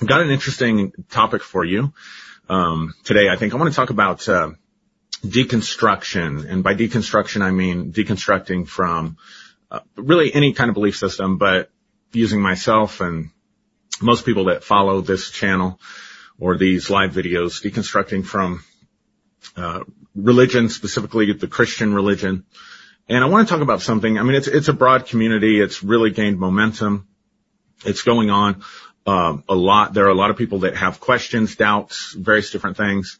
I've got an interesting topic for you um, today. I think I want to talk about uh, deconstruction, and by deconstruction I mean deconstructing from uh, really any kind of belief system, but using myself and most people that follow this channel or these live videos, deconstructing from uh, religion, specifically the Christian religion. And I want to talk about something. I mean, it's it's a broad community. It's really gained momentum. It's going on um, a lot. There are a lot of people that have questions, doubts, various different things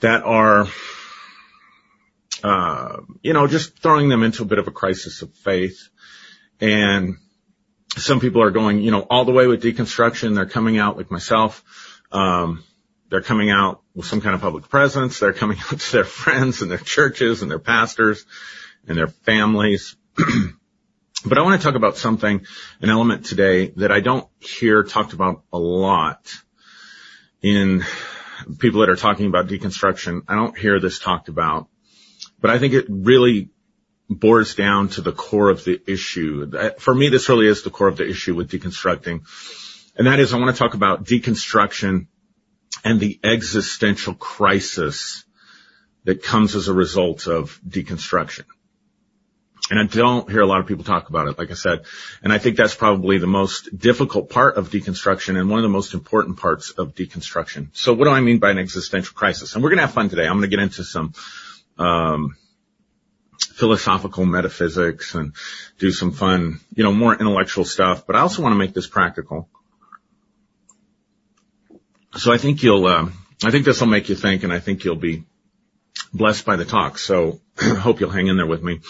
that are, uh, you know, just throwing them into a bit of a crisis of faith. And some people are going, you know, all the way with deconstruction. They're coming out like myself. Um, they're coming out with some kind of public presence. They're coming out to their friends and their churches and their pastors and their families. but I want to talk about something, an element today that I don't hear talked about a lot in people that are talking about deconstruction. I don't hear this talked about, but I think it really bores down to the core of the issue. For me, this really is the core of the issue with deconstructing. And that is I want to talk about deconstruction and the existential crisis that comes as a result of deconstruction. And I don't hear a lot of people talk about it, like I said. And I think that's probably the most difficult part of deconstruction and one of the most important parts of deconstruction. So what do I mean by an existential crisis? And we're going to have fun today. I'm going to get into some, um, philosophical metaphysics and do some fun, you know, more intellectual stuff, but I also want to make this practical. So I think you'll, uh, I think this will make you think and I think you'll be blessed by the talk. So I hope you'll hang in there with me.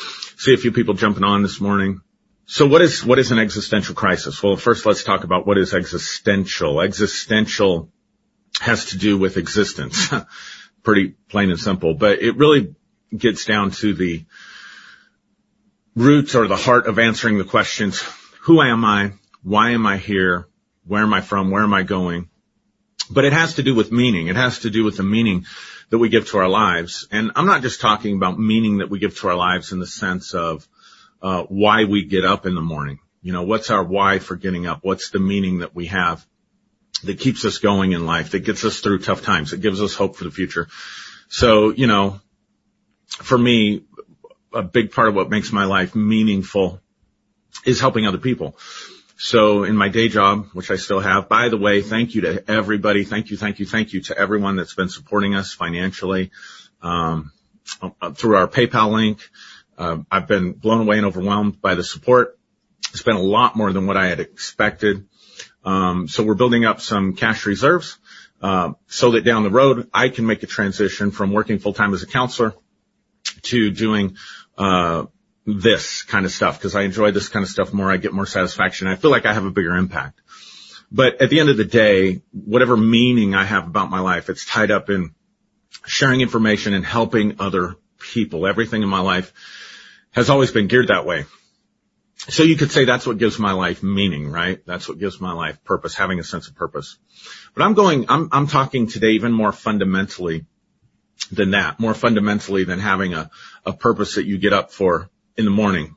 See a few people jumping on this morning. So what is, what is an existential crisis? Well, first let's talk about what is existential. Existential has to do with existence. Pretty plain and simple, but it really gets down to the roots or the heart of answering the questions. Who am I? Why am I here? Where am I from? Where am I going? But it has to do with meaning. It has to do with the meaning that we give to our lives. And I'm not just talking about meaning that we give to our lives in the sense of uh, why we get up in the morning. You know, what's our why for getting up? What's the meaning that we have that keeps us going in life, that gets us through tough times, that gives us hope for the future? So, you know, for me, a big part of what makes my life meaningful is helping other people. So in my day job, which I still have, by the way, thank you to everybody. Thank you, thank you, thank you to everyone that's been supporting us financially, um, through our PayPal link. Uh, I've been blown away and overwhelmed by the support. It's been a lot more than what I had expected. Um, so we're building up some cash reserves, uh, so that down the road I can make a transition from working full time as a counselor to doing, uh, this kind of stuff because I enjoy this kind of stuff more. I get more satisfaction. I feel like I have a bigger impact. But at the end of the day, whatever meaning I have about my life, it's tied up in sharing information and helping other people. Everything in my life has always been geared that way. So you could say that's what gives my life meaning, right? That's what gives my life purpose, having a sense of purpose. But I'm going, I'm, I'm talking today even more fundamentally than that, more fundamentally than having a, a purpose that you get up for in the morning.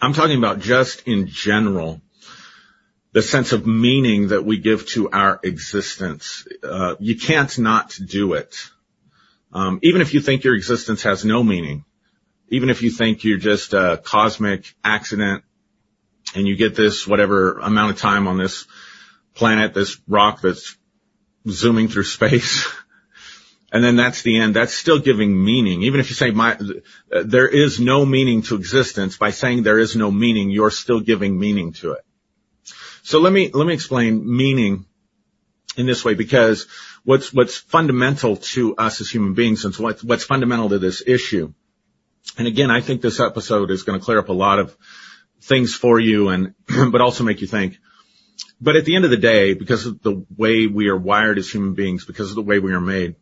I'm talking about just in general, the sense of meaning that we give to our existence. Uh, you can't not do it. Um, even if you think your existence has no meaning, even if you think you're just a cosmic accident and you get this whatever amount of time on this planet, this rock that's zooming through space, and then that's the end. That's still giving meaning. Even if you say my, there is no meaning to existence, by saying there is no meaning, you're still giving meaning to it. So let me, let me explain meaning in this way because what's, what's fundamental to us as human beings and what's, what's fundamental to this issue. And again, I think this episode is going to clear up a lot of things for you and, but also make you think. But at the end of the day, because of the way we are wired as human beings, because of the way we are made,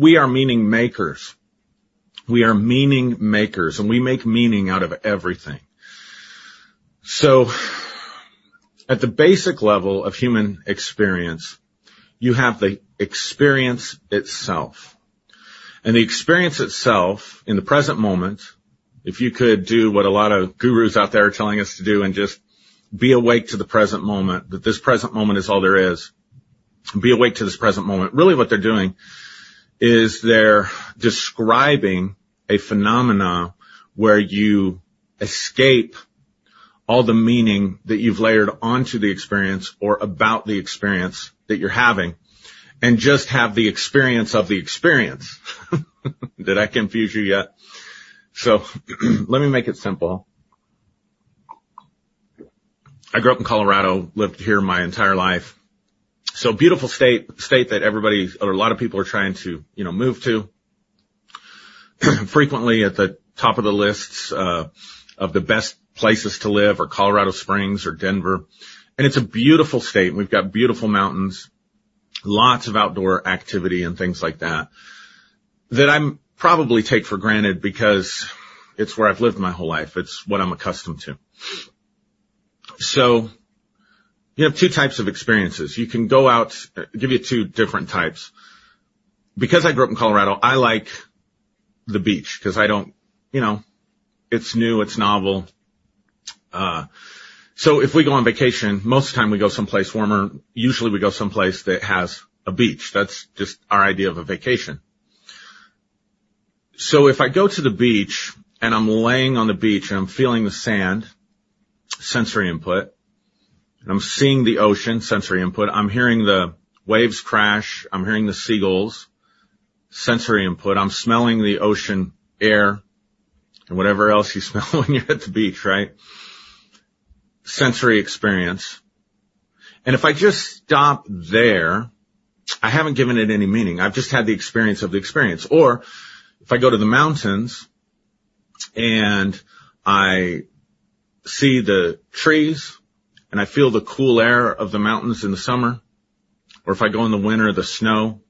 we are meaning makers. We are meaning makers and we make meaning out of everything. So at the basic level of human experience, you have the experience itself. And the experience itself in the present moment, if you could do what a lot of gurus out there are telling us to do and just be awake to the present moment, that this present moment is all there is. Be awake to this present moment. Really what they're doing is they're describing a phenomena where you escape all the meaning that you've layered onto the experience or about the experience that you're having and just have the experience of the experience. Did I confuse you yet? So let me make it simple. I grew up in Colorado, lived here my entire life. So beautiful state, state that everybody or a lot of people are trying to, you know, move to. Frequently at the top of the lists, uh, of the best places to live or Colorado Springs or Denver. And it's a beautiful state. We've got beautiful mountains, lots of outdoor activity and things like that that I'm probably take for granted because it's where I've lived my whole life. It's what I'm accustomed to. So you have two types of experiences. You can go out, give you two different types. Because I grew up in Colorado, I like the beach because I don't, you know, it's new, it's novel. Uh, so if we go on vacation, most of the time we go someplace warmer. Usually we go someplace that has a beach. That's just our idea of a vacation. So if I go to the beach and I'm laying on the beach and I'm feeling the sand, sensory input, I'm seeing the ocean, sensory input, I'm hearing the waves crash, I'm hearing the seagulls, sensory input, I'm smelling the ocean air and whatever else you smell when you're at the beach, right? Sensory experience. And if I just stop there, I haven't given it any meaning. I've just had the experience of the experience. Or if I go to the mountains and I see the trees and I feel the cool air of the mountains in the summer, or if I go in the winter, the snow,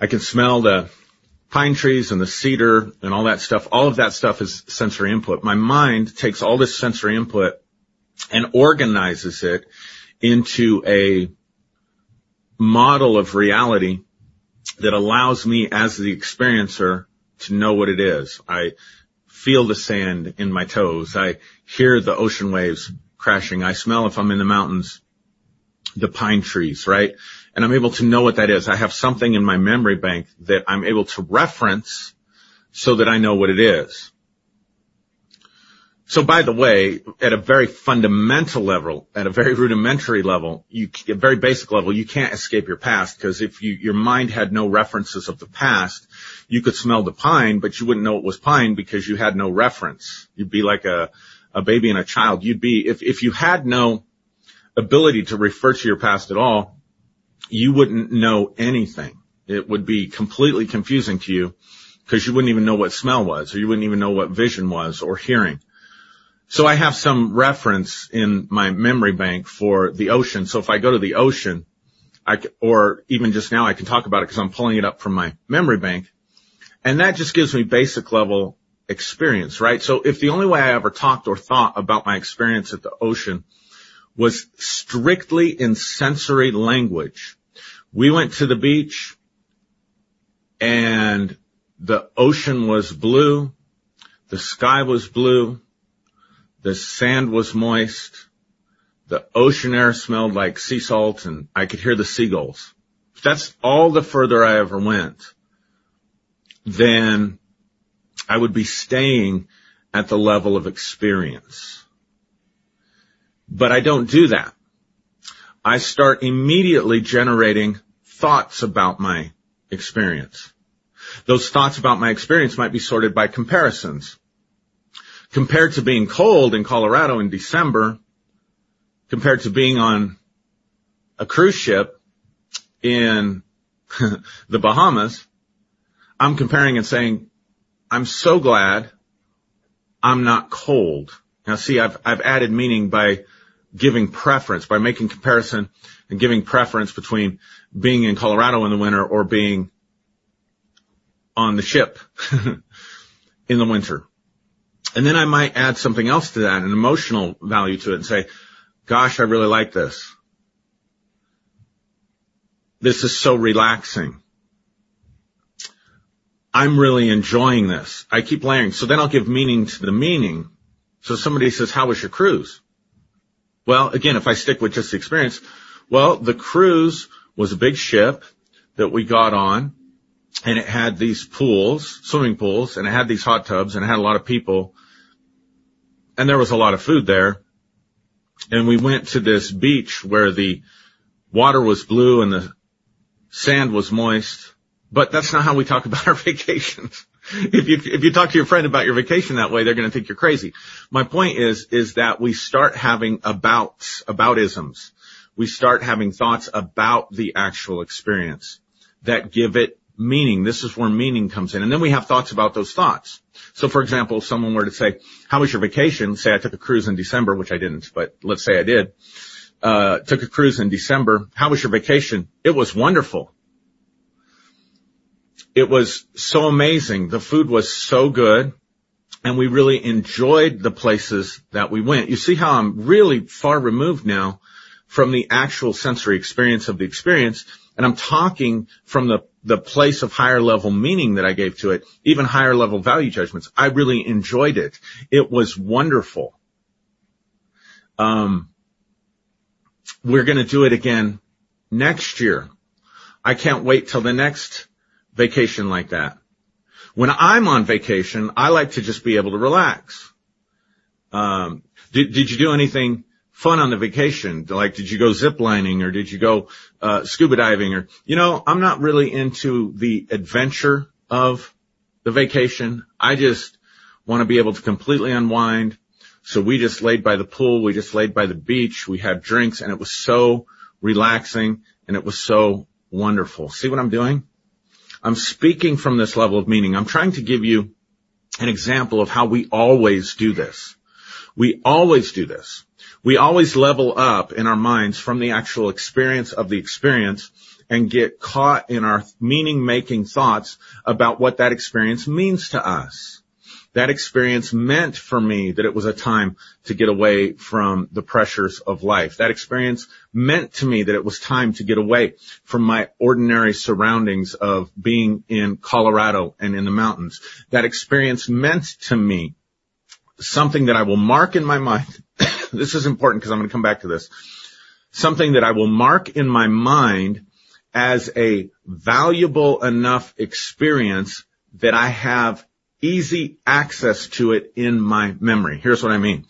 I can smell the pine trees and the cedar and all that stuff. All of that stuff is sensory input. My mind takes all this sensory input and organizes it into a model of reality that allows me as the experiencer to know what it is. I feel the sand in my toes. I hear the ocean waves crashing. I smell if I'm in the mountains, the pine trees, right? And I'm able to know what that is. I have something in my memory bank that I'm able to reference so that I know what it is. So by the way, at a very fundamental level, at a very rudimentary level, you, a very basic level, you can't escape your past because if you, your mind had no references of the past, you could smell the pine, but you wouldn't know it was pine because you had no reference. You'd be like a, a baby and a child. You'd be, if, if you had no ability to refer to your past at all, you wouldn't know anything. It would be completely confusing to you because you wouldn't even know what smell was or you wouldn't even know what vision was or hearing. So I have some reference in my memory bank for the ocean. So if I go to the ocean, I, or even just now I can talk about it because I'm pulling it up from my memory bank. And that just gives me basic level experience, right? So if the only way I ever talked or thought about my experience at the ocean was strictly in sensory language, we went to the beach and the ocean was blue, the sky was blue, the sand was moist. The ocean air smelled like sea salt and I could hear the seagulls. That's all the further I ever went, then I would be staying at the level of experience. But I don't do that. I start immediately generating thoughts about my experience. Those thoughts about my experience might be sorted by comparisons compared to being cold in Colorado in December, compared to being on a cruise ship in the Bahamas, I'm comparing and saying, I'm so glad I'm not cold. Now see, I've, I've added meaning by giving preference, by making comparison and giving preference between being in Colorado in the winter or being on the ship in the winter. And then I might add something else to that, an emotional value to it and say, gosh, I really like this. This is so relaxing. I'm really enjoying this. I keep layering. So then I'll give meaning to the meaning So somebody says, how was your cruise? Well, again, if I stick with just the experience, well, the cruise was a big ship that we got on and it had these pools, swimming pools, and it had these hot tubs and it had a lot of people and there was a lot of food there. And we went to this beach where the water was blue and the sand was moist. But that's not how we talk about our vacations. if you, if you talk to your friend about your vacation that way, they're going to think you're crazy. My point is, is that we start having abouts, aboutisms. We start having thoughts about the actual experience that give it meaning. This is where meaning comes in. And then we have thoughts about those thoughts. So for example, if someone were to say, how was your vacation? Say I took a cruise in December, which I didn't, but let's say I did. Uh, took a cruise in December. How was your vacation? It was wonderful. It was so amazing. The food was so good and we really enjoyed the places that we went. You see how I'm really far removed now from the actual sensory experience of the experience. And I'm talking from the, the place of higher level meaning that I gave to it, even higher level value judgments. I really enjoyed it. It was wonderful. Um, we're going to do it again next year. I can't wait till the next vacation like that. When I'm on vacation, I like to just be able to relax. Um, did, did you do anything fun on the vacation? Like, did you go zip lining or did you go, uh, scuba diving or, you know, I'm not really into the adventure of the vacation. I just want to be able to completely unwind. So we just laid by the pool. We just laid by the beach. We had drinks and it was so relaxing and it was so wonderful. See what I'm doing? I'm speaking from this level of meaning. I'm trying to give you an example of how we always do this. We always do this. We always level up in our minds from the actual experience of the experience and get caught in our meaning making thoughts about what that experience means to us that experience meant for me that it was a time to get away from the pressures of life. That experience meant to me that it was time to get away from my ordinary surroundings of being in Colorado and in the mountains. That experience meant to me something that I will mark in my mind. this is important because I'm going to come back to this. Something that I will mark in my mind as a valuable enough experience that I have easy access to it in my memory. Here's what I mean.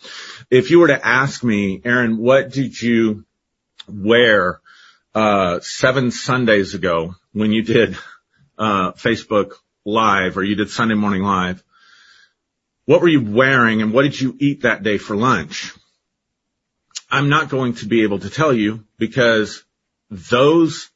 If you were to ask me, Aaron, what did you wear, uh, seven Sundays ago when you did, uh, Facebook live or you did Sunday morning live? What were you wearing and what did you eat that day for lunch? I'm not going to be able to tell you because those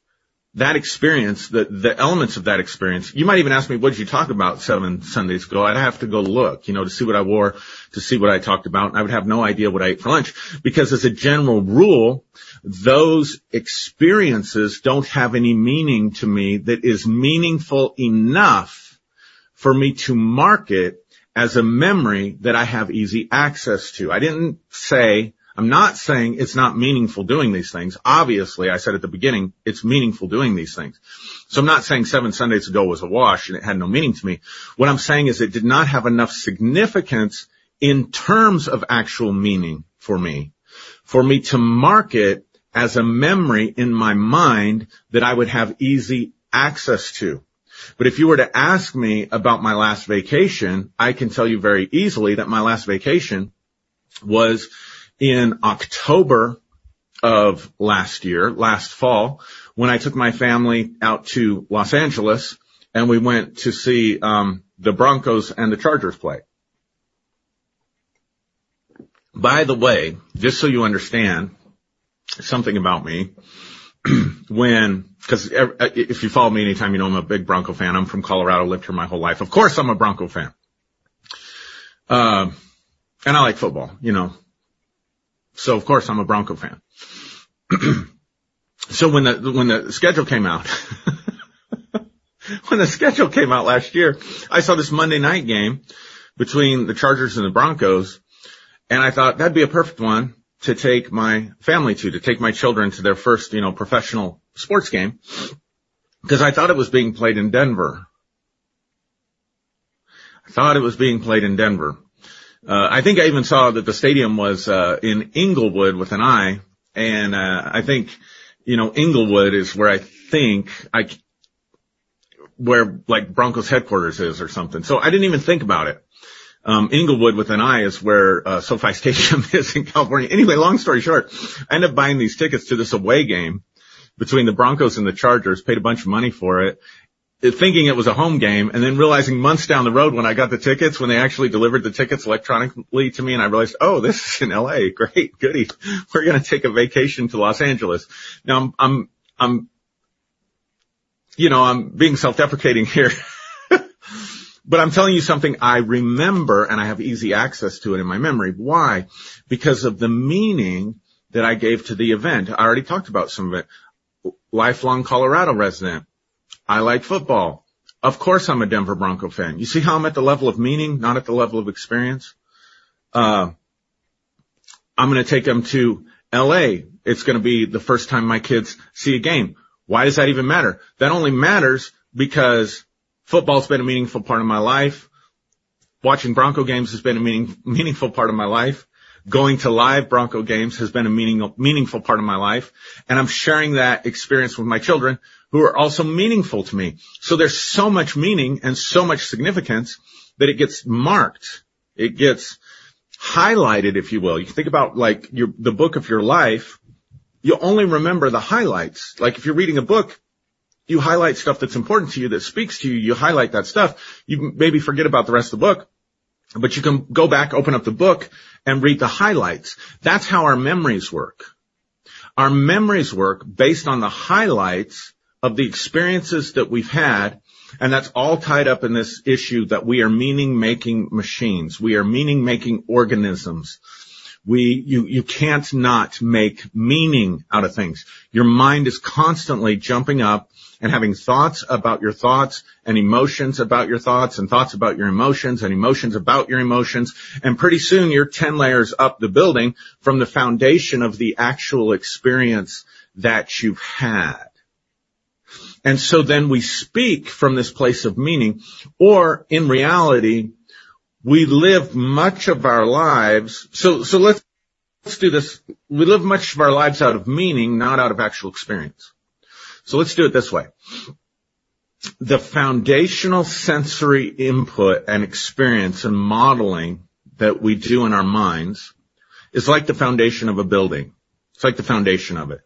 that experience, the, the elements of that experience, you might even ask me, what did you talk about seven Sundays ago? I'd have to go look, you know, to see what I wore, to see what I talked about. And I would have no idea what I ate for lunch because as a general rule, those experiences don't have any meaning to me that is meaningful enough for me to mark it as a memory that I have easy access to. I didn't say I'm not saying it's not meaningful doing these things. Obviously, I said at the beginning, it's meaningful doing these things. So I'm not saying seven Sundays ago was a wash and it had no meaning to me. What I'm saying is it did not have enough significance in terms of actual meaning for me, for me to mark it as a memory in my mind that I would have easy access to. But if you were to ask me about my last vacation, I can tell you very easily that my last vacation was in October of last year, last fall, when I took my family out to Los Angeles and we went to see um, the Broncos and the Chargers play. By the way, just so you understand something about me, when, cause if you follow me anytime, you know I'm a big Bronco fan. I'm from Colorado, lived here my whole life. Of course I'm a Bronco fan. Uh, and I like football, you know, so of course I'm a Bronco fan. so when the, when the schedule came out, when the schedule came out last year, I saw this Monday night game between the Chargers and the Broncos and I thought that'd be a perfect one to take my family to, to take my children to their first, you know, professional sports game because I thought it was being played in Denver. I thought it was being played in Denver. uh, I think I even saw that the stadium was, uh, in Inglewood with an I. And, uh, I think, you know, Englewood is where I think I, where like Broncos headquarters is or something. So I didn't even think about it. Um, Inglewood with an I is where, uh, SoFi Stadium is in California. Anyway, long story short, I ended up buying these tickets to this away game between the Broncos and the Chargers, paid a bunch of money for it thinking it was a home game and then realizing months down the road when I got the tickets, when they actually delivered the tickets electronically to me and I realized, oh, this is in LA. Great. Goody. We're going to take a vacation to Los Angeles. Now I'm, I'm, I'm, you know, I'm being self-deprecating here, but I'm telling you something I remember and I have easy access to it in my memory. Why? Because of the meaning that I gave to the event. I already talked about some of it. Lifelong Colorado resident I like football. Of course I'm a Denver Bronco fan. You see how I'm at the level of meaning, not at the level of experience? Uh, I'm going to take them to LA. It's going to be the first time my kids see a game. Why does that even matter? That only matters because football's been a meaningful part of my life. Watching Bronco games has been a meaning, meaningful part of my life. Going to live Bronco games has been a meaning, meaningful part of my life. And I'm sharing that experience with my children who are also meaningful to me. So there's so much meaning and so much significance that it gets marked. It gets highlighted, if you will. You think about like your, the book of your life, you only remember the highlights. Like if you're reading a book, you highlight stuff that's important to you, that speaks to you, you highlight that stuff. You maybe forget about the rest of the book, but you can go back, open up the book and read the highlights. That's how our memories work. Our memories work based on the highlights of the experiences that we've had, and that's all tied up in this issue that we are meaning making machines. We are meaning making organisms. We, you, you can't not make meaning out of things. Your mind is constantly jumping up and having thoughts about your thoughts and emotions about your thoughts and thoughts about your emotions and emotions about your emotions. And pretty soon you're 10 layers up the building from the foundation of the actual experience that you've had. And so then we speak from this place of meaning, or in reality, we live much of our lives. So, so let's, let's do this. We live much of our lives out of meaning, not out of actual experience. So let's do it this way. The foundational sensory input and experience and modeling that we do in our minds is like the foundation of a building. It's like the foundation of it.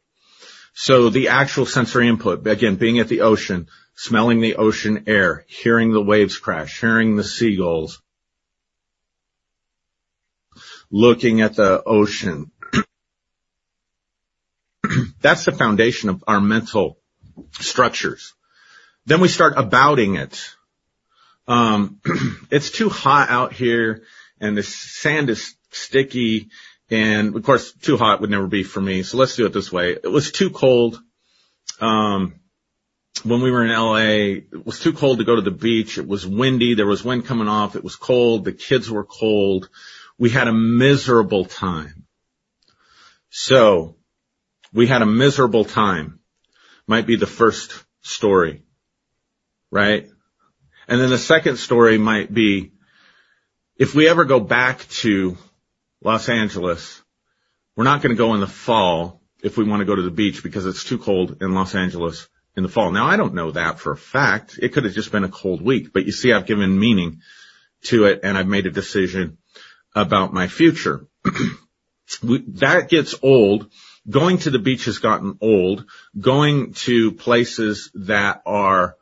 So the actual sensory input, again, being at the ocean, smelling the ocean air, hearing the waves crash, hearing the seagulls, looking at the ocean. That's the foundation of our mental structures. Then we start abouting it. Um, it's too hot out here and the sand is sticky and of course, too hot would never be for me. So let's do it this way. It was too cold. Um, when we were in LA, it was too cold to go to the beach. It was windy. There was wind coming off. It was cold. The kids were cold. We had a miserable time. So we had a miserable time might be the first story, right? And then the second story might be if we ever go back to Los Angeles. We're not going to go in the fall if we want to go to the beach because it's too cold in Los Angeles in the fall. Now I don't know that for a fact. It could have just been a cold week, but you see I've given meaning to it and I've made a decision about my future. that gets old. Going to the beach has gotten old. Going to places that are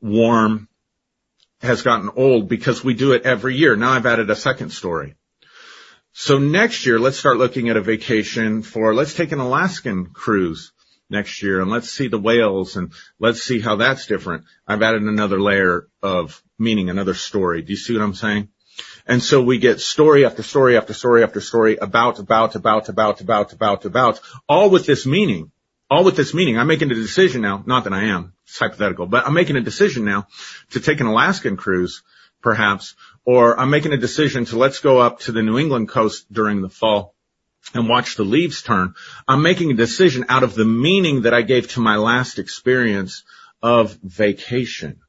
warm has gotten old because we do it every year. Now I've added a second story. So next year, let's start looking at a vacation for, let's take an Alaskan cruise next year and let's see the whales and let's see how that's different. I've added another layer of meaning, another story. Do you see what I'm saying? And so we get story after story after story after story about, about, about, about, about, about, about, all with this meaning, all with this meaning. I'm making a decision now, not that I am, it's hypothetical, but I'm making a decision now to take an Alaskan cruise perhaps, or I'm making a decision to let's go up to the New England coast during the fall and watch the leaves turn. I'm making a decision out of the meaning that I gave to my last experience of vacation.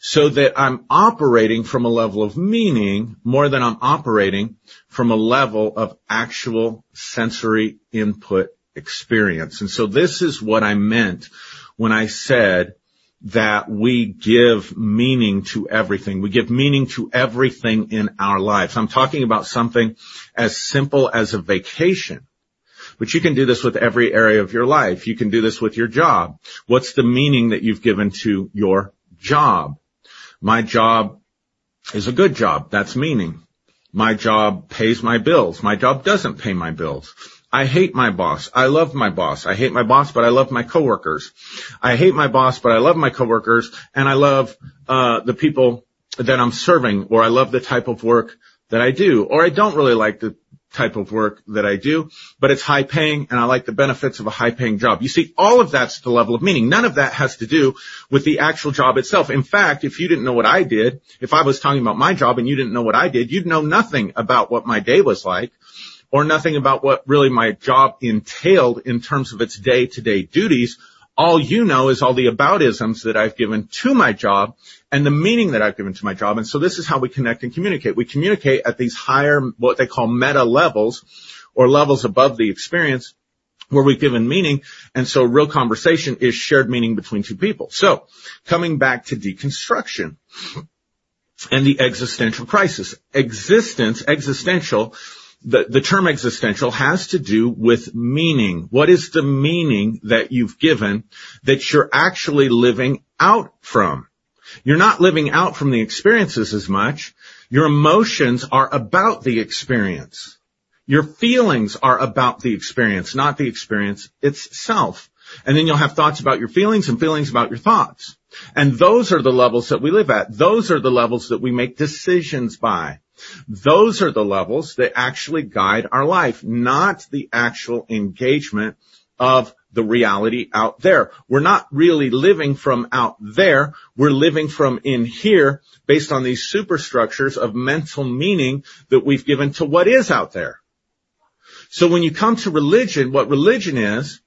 So that I'm operating from a level of meaning more than I'm operating from a level of actual sensory input experience. And so this is what I meant when I said that we give meaning to everything. We give meaning to everything in our lives. I'm talking about something as simple as a vacation. But you can do this with every area of your life. You can do this with your job. What's the meaning that you've given to your job? My job is a good job. That's meaning. My job pays my bills. My job doesn't pay my bills. I hate my boss. I love my boss. I hate my boss, but I love my coworkers. I hate my boss, but I love my coworkers and I love, uh, the people that I'm serving or I love the type of work that I do or I don't really like the type of work that I do, but it's high paying and I like the benefits of a high paying job. You see, all of that's the level of meaning. None of that has to do with the actual job itself. In fact, if you didn't know what I did, if I was talking about my job and you didn't know what I did, you'd know nothing about what my day was like or nothing about what really my job entailed in terms of its day to day duties. All you know is all the aboutisms that I've given to my job and the meaning that I've given to my job. And so this is how we connect and communicate. We communicate at these higher, what they call meta levels or levels above the experience where we've given meaning. And so real conversation is shared meaning between two people. So coming back to deconstruction and the existential crisis, existence, existential the, the term existential has to do with meaning. What is the meaning that you've given that you're actually living out from? You're not living out from the experiences as much. Your emotions are about the experience. Your feelings are about the experience, not the experience itself. And then you'll have thoughts about your feelings and feelings about your thoughts. And those are the levels that we live at. Those are the levels that we make decisions by. Those are the levels that actually guide our life, not the actual engagement of the reality out there. We're not really living from out there. We're living from in here based on these superstructures of mental meaning that we've given to what is out there. So when you come to religion, what religion is,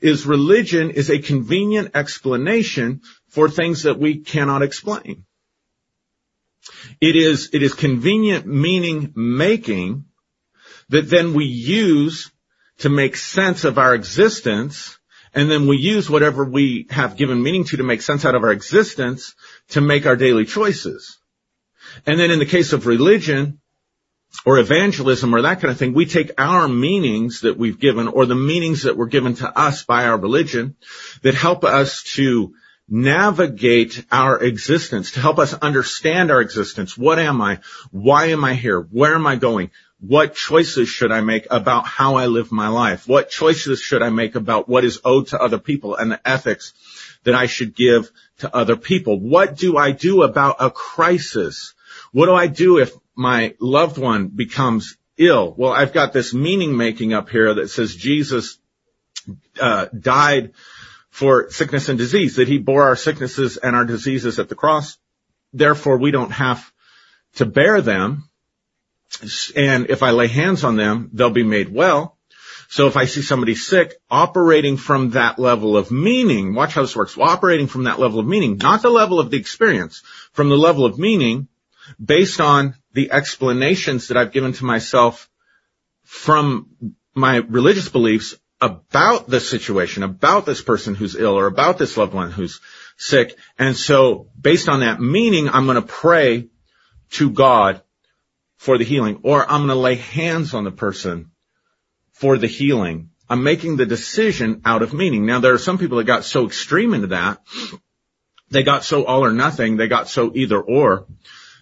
is religion is a convenient explanation for things that we cannot explain. It is, it is convenient meaning making that then we use to make sense of our existence and then we use whatever we have given meaning to to make sense out of our existence to make our daily choices. And then in the case of religion or evangelism or that kind of thing, we take our meanings that we've given or the meanings that were given to us by our religion that help us to navigate our existence, to help us understand our existence. What am I? Why am I here? Where am I going? What choices should I make about how I live my life? What choices should I make about what is owed to other people and the ethics that I should give to other people? What do I do about a crisis? What do I do if my loved one becomes ill? Well, I've got this meaning making up here that says Jesus uh, died for sickness and disease, that he bore our sicknesses and our diseases at the cross. Therefore, we don't have to bear them. And if I lay hands on them, they'll be made well. So if I see somebody sick, operating from that level of meaning, watch how this works, well, operating from that level of meaning, not the level of the experience, from the level of meaning, based on the explanations that I've given to myself from my religious beliefs about the situation, about this person who's ill or about this loved one who's sick. And so based on that meaning, I'm going to pray to God for the healing or I'm going to lay hands on the person for the healing. I'm making the decision out of meaning. Now there are some people that got so extreme into that. They got so all or nothing. They got so either or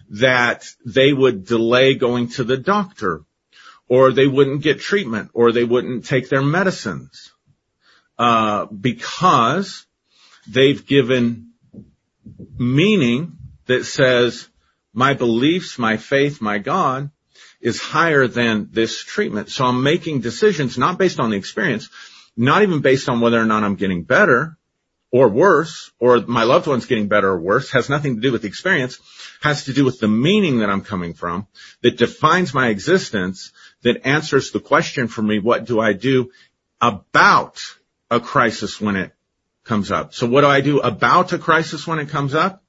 that they would delay going to the doctor or they wouldn't get treatment, or they wouldn't take their medicines, uh, because they've given meaning that says my beliefs, my faith, my God is higher than this treatment. So I'm making decisions not based on the experience, not even based on whether or not I'm getting better or worse, or my loved one's getting better or worse, has nothing to do with the experience, has to do with the meaning that I'm coming from, that defines my existence, that answers the question for me, what do I do about a crisis when it comes up? So what do I do about a crisis when it comes up?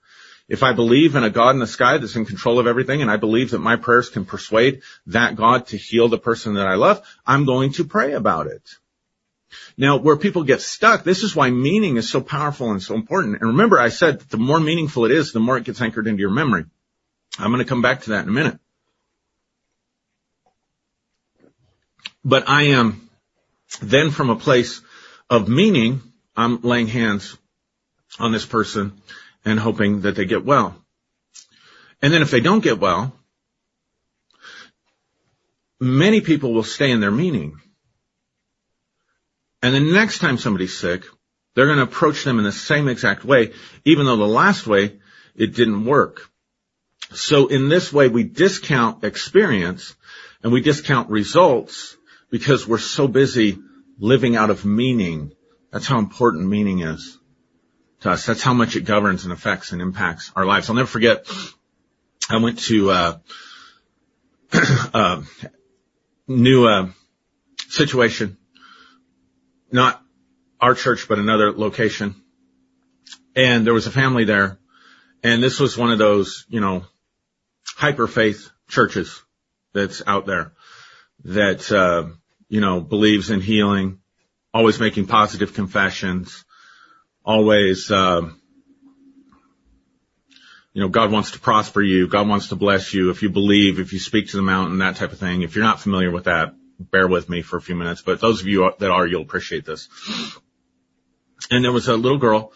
If I believe in a God in the sky that's in control of everything and I believe that my prayers can persuade that God to heal the person that I love, I'm going to pray about it. Now, where people get stuck, this is why meaning is so powerful and so important. And remember, I said the more meaningful it is, the more it gets anchored into your memory. I'm going to come back to that in a minute. But I am then from a place of meaning, I'm laying hands on this person and hoping that they get well. And then if they don't get well, many people will stay in their meaning. And the next time somebody's sick, they're going to approach them in the same exact way, even though the last way it didn't work. So in this way, we discount experience and we discount results because we're so busy living out of meaning. That's how important meaning is to us. That's how much it governs and affects and impacts our lives. I'll never forget. I went to uh, uh, new uh, situation not our church, but another location. And there was a family there. And this was one of those, you know, hyper faith churches that's out there that, uh, you know, believes in healing, always making positive confessions, always, uh, you know, God wants to prosper you. God wants to bless you. If you believe, if you speak to the mountain, that type of thing. If you're not familiar with that, bear with me for a few minutes, but those of you that are, you'll appreciate this. And there was a little girl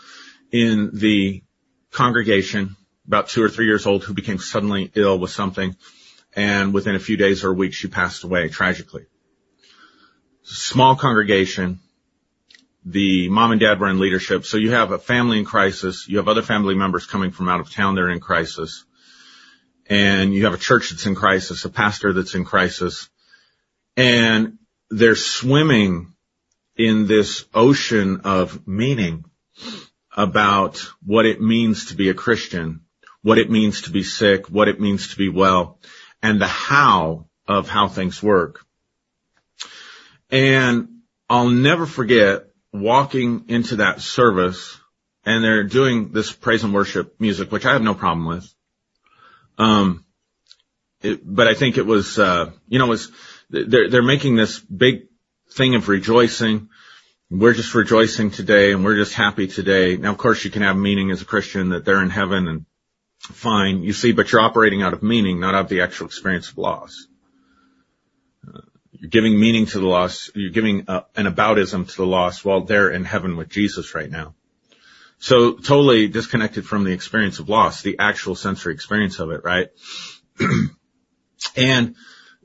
in the congregation, about two or three years old, who became suddenly ill with something. And within a few days or a week, she passed away tragically. Small congregation. The mom and dad were in leadership. So you have a family in crisis. You have other family members coming from out of town. They're in crisis. And you have a church that's in crisis, a pastor that's in crisis and they're swimming in this ocean of meaning about what it means to be a Christian, what it means to be sick, what it means to be well, and the how of how things work. And I'll never forget walking into that service and they're doing this praise and worship music, which I have no problem with. Um, it, but I think it was, uh, you know, was, they're, they're making this big thing of rejoicing. We're just rejoicing today and we're just happy today. Now, of course, you can have meaning as a Christian that they're in heaven and fine, you see, but you're operating out of meaning, not out of the actual experience of loss. You're giving meaning to the loss. You're giving uh, an aboutism to the loss while they're in heaven with Jesus right now. So totally disconnected from the experience of loss, the actual sensory experience of it, right? and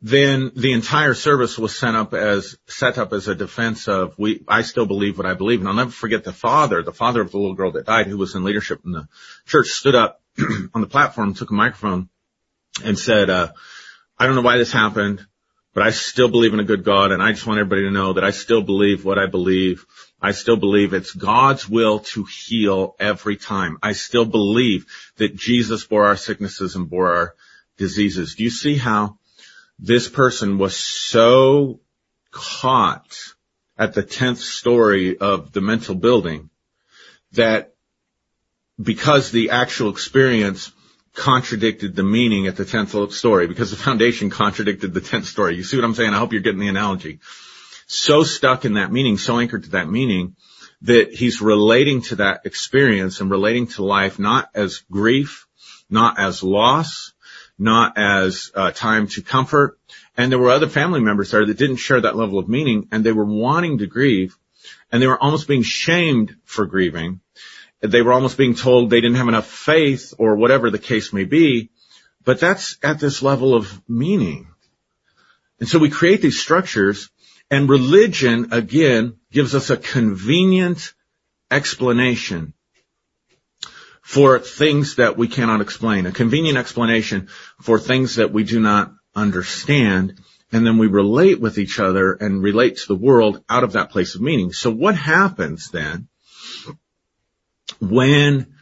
then the entire service was set up as set up as a defense of we I still believe what I believe. And I'll never forget the father, the father of the little girl that died, who was in leadership in the church, stood up on the platform, took a microphone, and said, uh, "I don't know why this happened, but I still believe in a good God, and I just want everybody to know that I still believe what I believe. I still believe it's God's will to heal every time. I still believe that Jesus bore our sicknesses and bore our diseases. Do you see how?" this person was so caught at the 10th story of the mental building that because the actual experience contradicted the meaning at the 10th story, because the foundation contradicted the 10th story. You see what I'm saying? I hope you're getting the analogy. So stuck in that meaning, so anchored to that meaning that he's relating to that experience and relating to life not as grief, not as loss, not as uh, time to comfort. And there were other family members there that didn't share that level of meaning and they were wanting to grieve and they were almost being shamed for grieving. They were almost being told they didn't have enough faith or whatever the case may be. But that's at this level of meaning. And so we create these structures and religion again gives us a convenient explanation for things that we cannot explain, a convenient explanation for things that we do not understand, and then we relate with each other and relate to the world out of that place of meaning. So what happens then when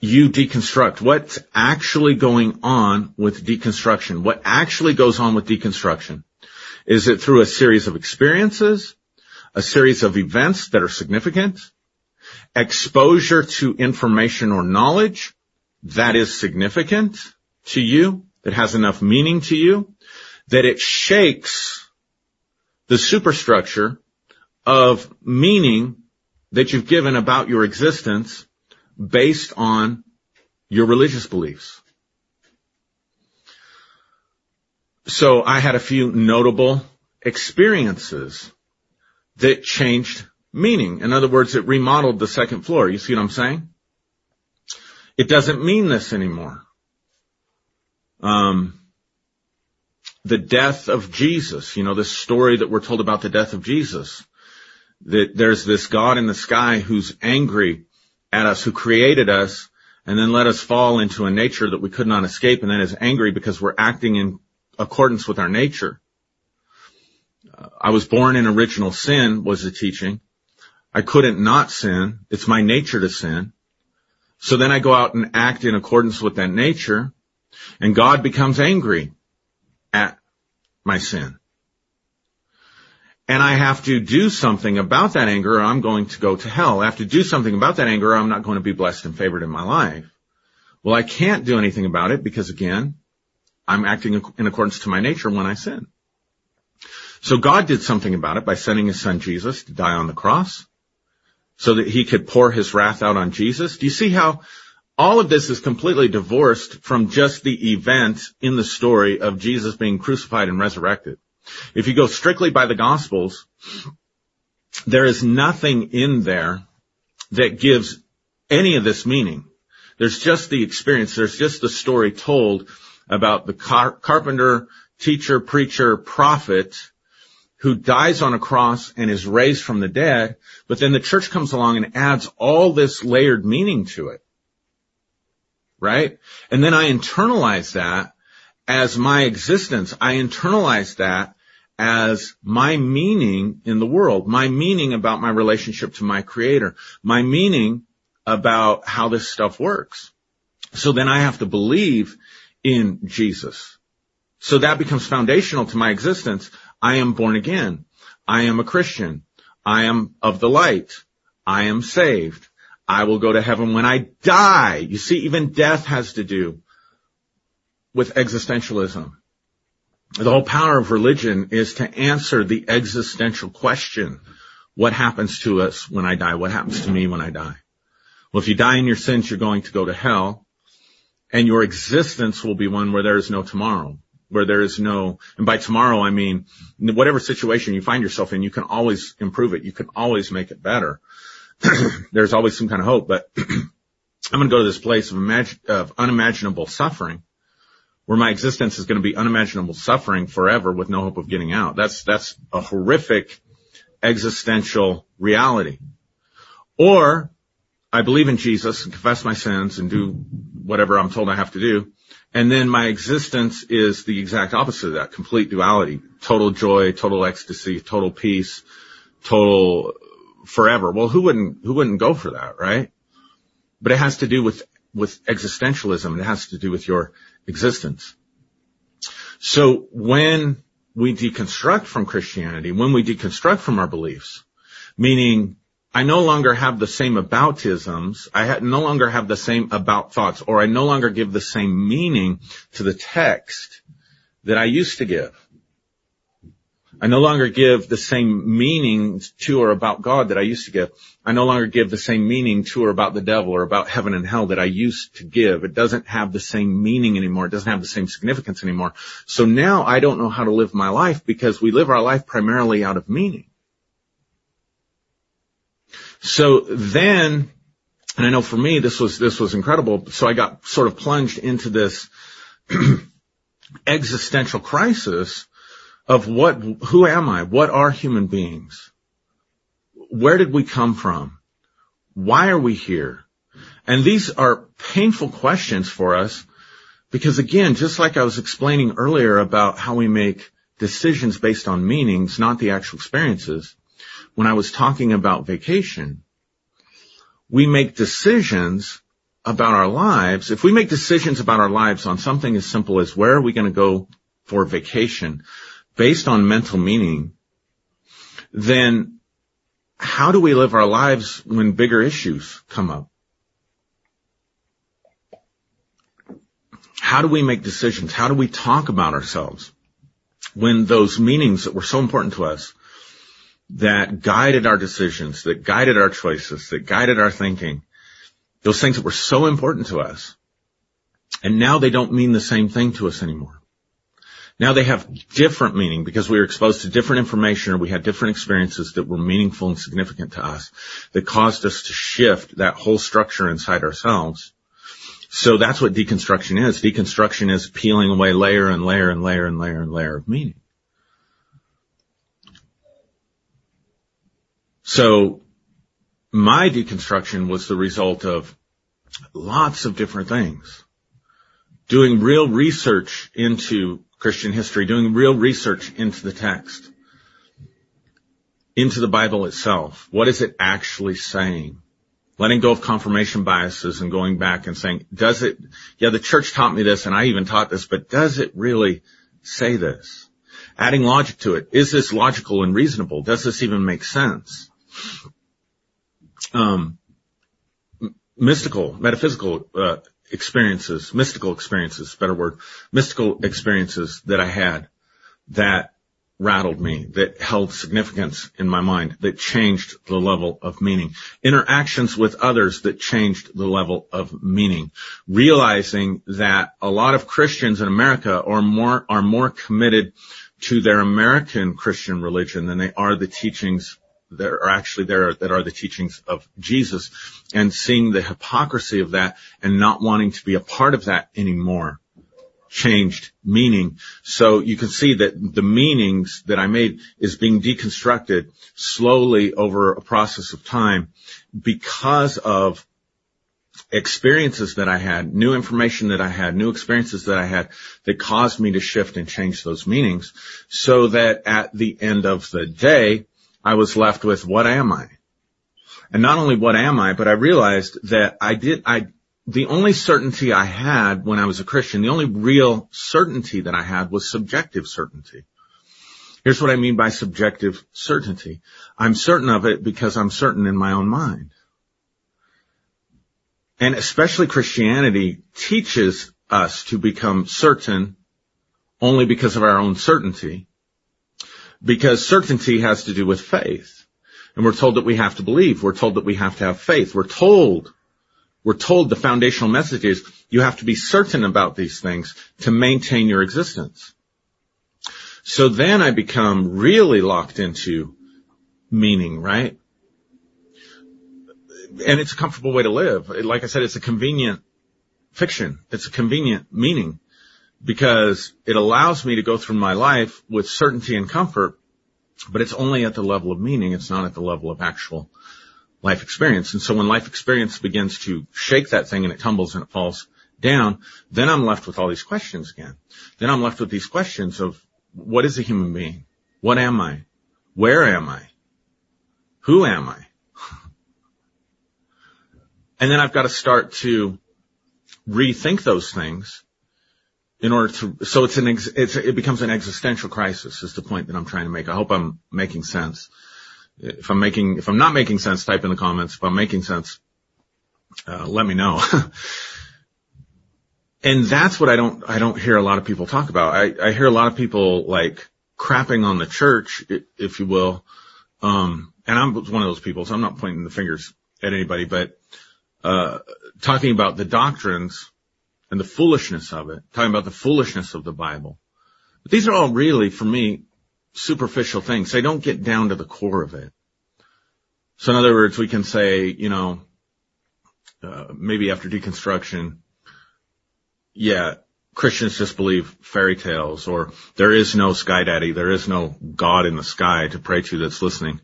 you deconstruct? What's actually going on with deconstruction? What actually goes on with deconstruction? Is it through a series of experiences, a series of events that are significant, exposure to information or knowledge, that is significant to you, that has enough meaning to you, that it shakes the superstructure of meaning that you've given about your existence based on your religious beliefs. So I had a few notable experiences that changed meaning. In other words, it remodeled the second floor. You see what I'm saying? It doesn't mean this anymore. Um, the death of Jesus, you know, this story that we're told about the death of Jesus, that there's this God in the sky who's angry at us, who created us, and then let us fall into a nature that we could not escape, and then is angry because we're acting in accordance with our nature. Uh, I was born in original sin was the teaching. I couldn't not sin. It's my nature to sin. So then I go out and act in accordance with that nature and God becomes angry at my sin. And I have to do something about that anger or I'm going to go to hell. I have to do something about that anger or I'm not going to be blessed and favored in my life. Well, I can't do anything about it because again, I'm acting in accordance to my nature when I sin. So God did something about it by sending his son Jesus to die on the cross so that he could pour his wrath out on Jesus. Do you see how all of this is completely divorced from just the event in the story of Jesus being crucified and resurrected? If you go strictly by the gospels, there is nothing in there that gives any of this meaning. There's just the experience. There's just the story told about the car- carpenter, teacher, preacher, prophet who dies on a cross and is raised from the dead, but then the church comes along and adds all this layered meaning to it. Right? And then I internalize that as my existence. I internalize that as my meaning in the world, my meaning about my relationship to my creator, my meaning about how this stuff works. So then I have to believe in Jesus. So that becomes foundational to my existence. I am born again. I am a Christian. I am of the light. I am saved. I will go to heaven when I die. You see, even death has to do with existentialism. The whole power of religion is to answer the existential question. What happens to us when I die? What happens to me when I die? Well, if you die in your sins, you're going to go to hell and your existence will be one where there is no tomorrow where there is no, and by tomorrow I mean whatever situation you find yourself in, you can always improve it. You can always make it better. There's always some kind of hope, but I'm going to go to this place of, imagine, of unimaginable suffering where my existence is going to be unimaginable suffering forever with no hope of getting out. That's, that's a horrific existential reality. Or I believe in Jesus and confess my sins and do whatever I'm told I have to do and then my existence is the exact opposite of that, complete duality, total joy, total ecstasy, total peace, total forever. Well, who wouldn't, who wouldn't go for that, right? But it has to do with, with existentialism. It has to do with your existence. So when we deconstruct from Christianity, when we deconstruct from our beliefs, meaning I no longer have the same aboutisms. I ha- no longer have the same about thoughts, or I no longer give the same meaning to the text that I used to give. I no longer give the same meaning to or about God that I used to give. I no longer give the same meaning to or about the devil or about heaven and hell that I used to give. It doesn't have the same meaning anymore. It doesn't have the same significance anymore. So now I don't know how to live my life because we live our life primarily out of meaning. So then, and I know for me, this was, this was incredible. So I got sort of plunged into this existential crisis of what, who am I? What are human beings? Where did we come from? Why are we here? And these are painful questions for us because again, just like I was explaining earlier about how we make decisions based on meanings, not the actual experiences, when I was talking about vacation, we make decisions about our lives. If we make decisions about our lives on something as simple as where are we going to go for vacation based on mental meaning, then how do we live our lives when bigger issues come up? how do we make decisions? How do we talk about ourselves when those meanings that were so important to us that guided our decisions, that guided our choices, that guided our thinking, those things that were so important to us, and now they don't mean the same thing to us anymore. Now they have different meaning because we were exposed to different information or we had different experiences that were meaningful and significant to us that caused us to shift that whole structure inside ourselves. So that's what deconstruction is. Deconstruction is peeling away layer and layer and layer and layer and layer of meaning. So my deconstruction was the result of lots of different things. Doing real research into Christian history, doing real research into the text, into the Bible itself. What is it actually saying? Letting go of confirmation biases and going back and saying, does it, yeah, the church taught me this and I even taught this, but does it really say this? Adding logic to it. Is this logical and reasonable? Does this even make sense? Um, mystical, metaphysical, uh, experiences, mystical experiences, better word, mystical experiences that I had that rattled me, that held significance in my mind, that changed the level of meaning. Interactions with others that changed the level of meaning. Realizing that a lot of Christians in America are more, are more committed to their American Christian religion than they are the teachings that are actually there that are the teachings of Jesus and seeing the hypocrisy of that and not wanting to be a part of that anymore changed meaning. So you can see that the meanings that I made is being deconstructed slowly over a process of time because of experiences that I had, new information that I had, new experiences that I had that caused me to shift and change those meanings so that at the end of the day, I was left with what am I? And not only what am I, but I realized that I did, I, the only certainty I had when I was a Christian, the only real certainty that I had was subjective certainty. Here's what I mean by subjective certainty. I'm certain of it because I'm certain in my own mind. And especially Christianity teaches us to become certain only because of our own certainty because certainty has to do with faith. And we're told that we have to believe. We're told that we have to have faith. We're told, we're told the foundational message is you have to be certain about these things to maintain your existence. So then I become really locked into meaning, right? And it's a comfortable way to live. Like I said, it's a convenient fiction. It's a convenient meaning because it allows me to go through my life with certainty and comfort, but it's only at the level of meaning. It's not at the level of actual life experience. And so when life experience begins to shake that thing and it tumbles and it falls down, then I'm left with all these questions again. Then I'm left with these questions of what is a human being? What am I? Where am I? Who am I? and then I've got to start to rethink those things in order to, so it's an, it's, it becomes an existential crisis is the point that I'm trying to make. I hope I'm making sense. If I'm making, if I'm not making sense, type in the comments. If I'm making sense, uh, let me know. and that's what I don't, I don't hear a lot of people talk about. I, I hear a lot of people like crapping on the church, if you will. Um, and I'm one of those people, so I'm not pointing the fingers at anybody, but, uh, talking about the doctrines and the foolishness of it, talking about the foolishness of the Bible. But these are all really, for me, superficial things. They don't get down to the core of it. So in other words, we can say, you know, uh, maybe after deconstruction, yeah, Christians just believe fairy tales or there is no sky daddy, there is no God in the sky to pray to that's listening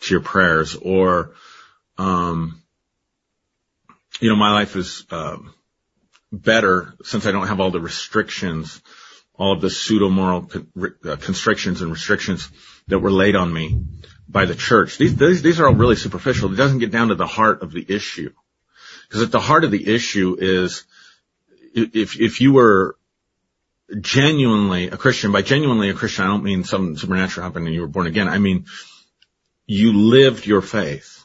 to your prayers or, um, you know, my life is, um, better since I don't have all the restrictions, all of the pseudo moral uh, constrictions and restrictions that were laid on me by the church. These, these, these are all really superficial. It doesn't get down to the heart of the issue. Because at the heart of the issue is if, if you were genuinely a Christian, by genuinely a Christian, I don't mean some supernatural happened and you were born again. I mean, you lived your faith.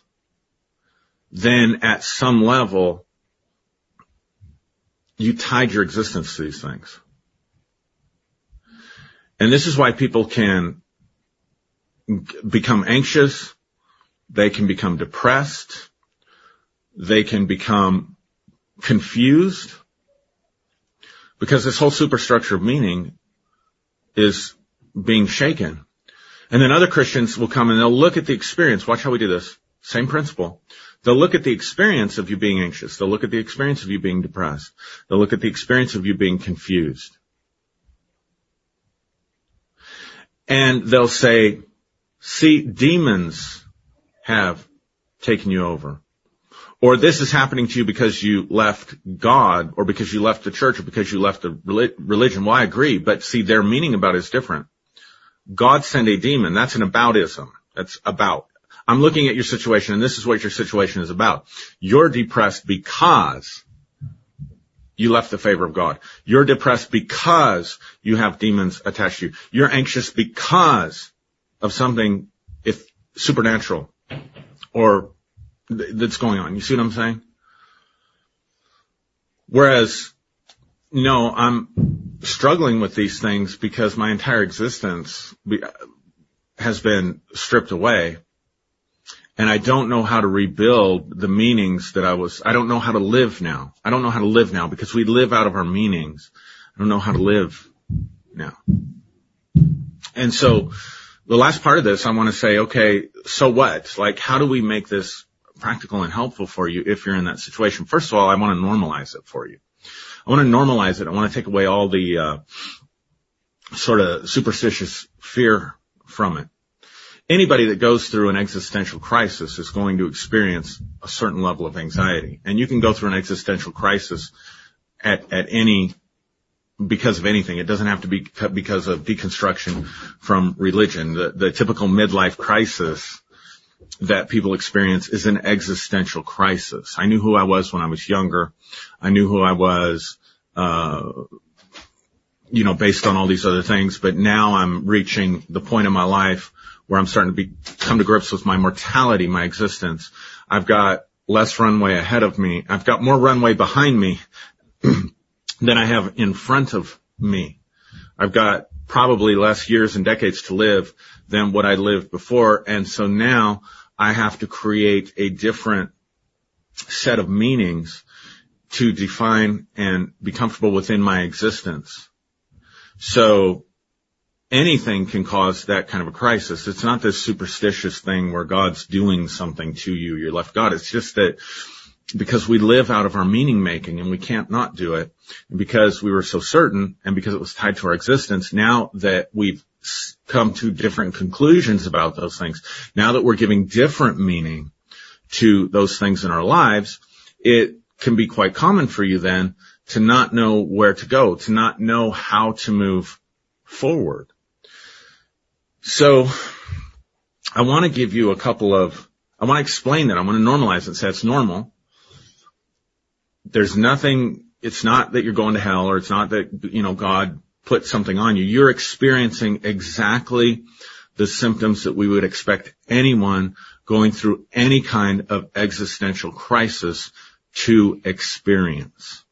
Then at some level, you tied your existence to these things. And this is why people can become anxious. They can become depressed. They can become confused because this whole superstructure of meaning is being shaken. And then other Christians will come and they'll look at the experience. Watch how we do this. Same principle. They'll look at the experience of you being anxious. They'll look at the experience of you being depressed. They'll look at the experience of you being confused. And they'll say, see, demons have taken you over. Or this is happening to you because you left God, or because you left the church, or because you left the religion. Well, I agree, but see, their meaning about it is different. God sent a demon. That's an aboutism. That's about. I'm looking at your situation and this is what your situation is about. You're depressed because you left the favor of God. You're depressed because you have demons attached to you. You're anxious because of something if supernatural or that's going on. You see what I'm saying? Whereas, no, I'm struggling with these things because my entire existence has been stripped away and I don't know how to rebuild the meanings that I was, I don't know how to live now. I don't know how to live now because we live out of our meanings. I don't know how to live now. And so the last part of this, I want to say, okay, so what? Like, how do we make this practical and helpful for you if you're in that situation? First of all, I want to normalize it for you. I want to normalize it. I want to take away all the, uh, sort of superstitious fear from it anybody that goes through an existential crisis is going to experience a certain level of anxiety. And you can go through an existential crisis at, at any, because of anything. It doesn't have to be because of deconstruction from religion. The, the typical midlife crisis that people experience is an existential crisis. I knew who I was when I was younger. I knew who I was, uh, you know, based on all these other things, but now I'm reaching the point in my life where I'm starting to come to grips with my mortality, my existence. I've got less runway ahead of me. I've got more runway behind me than I have in front of me. I've got probably less years and decades to live than what I lived before. And so now I have to create a different set of meanings to define and be comfortable within my existence. So anything can cause that kind of a crisis. It's not this superstitious thing where God's doing something to you, you're left God. It's just that because we live out of our meaning making and we can't not do it, and because we were so certain and because it was tied to our existence, now that we've come to different conclusions about those things, now that we're giving different meaning to those things in our lives, it can be quite common for you then to not know where to go, to not know how to move forward. So I want to give you a couple of, I want to explain that. I want to normalize it. Say it's normal. There's nothing, it's not that you're going to hell or it's not that, you know, God put something on you. You're experiencing exactly the symptoms that we would expect anyone going through any kind of existential crisis to experience.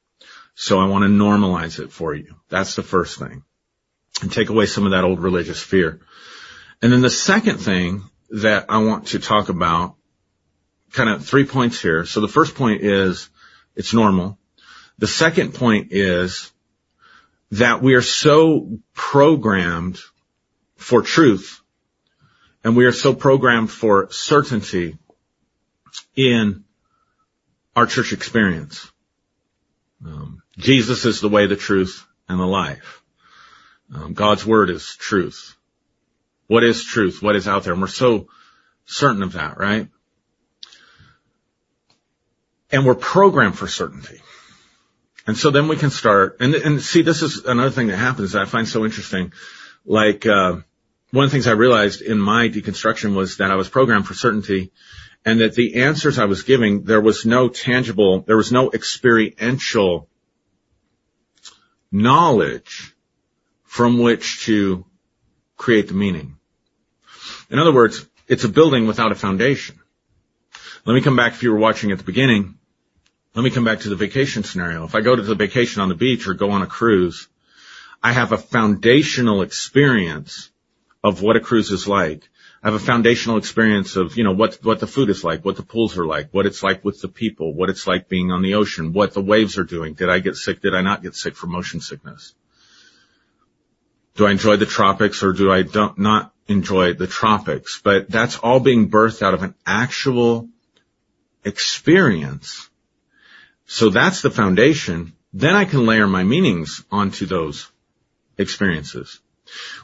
So I want to normalize it for you. That's the first thing. And take away some of that old religious fear. And then the second thing that I want to talk about, kind of three points here. So the first point is it's normal. The second point is that we are so programmed for truth and we are so programmed for certainty in our church experience. Um, Jesus is the way, the truth, and the life. Um, God's word is truth. What is truth? What is out there? And we're so certain of that, right? And we're programmed for certainty. And so then we can start, and, and see, this is another thing that happens that I find so interesting. Like, uh, one of the things I realized in my deconstruction was that I was programmed for certainty and that the answers I was giving, there was no tangible, there was no experiential knowledge from which to create the meaning. In other words, it's a building without a foundation. Let me come back if you were watching at the beginning. Let me come back to the vacation scenario. If I go to the vacation on the beach or go on a cruise, I have a foundational experience of what a cruise is like. I have a foundational experience of, you know, what, what the food is like, what the pools are like, what it's like with the people, what it's like being on the ocean, what the waves are doing. Did I get sick? Did I not get sick from motion sickness? Do I enjoy the tropics or do I don't, not enjoy the tropics? But that's all being birthed out of an actual experience. So that's the foundation. Then I can layer my meanings onto those experiences.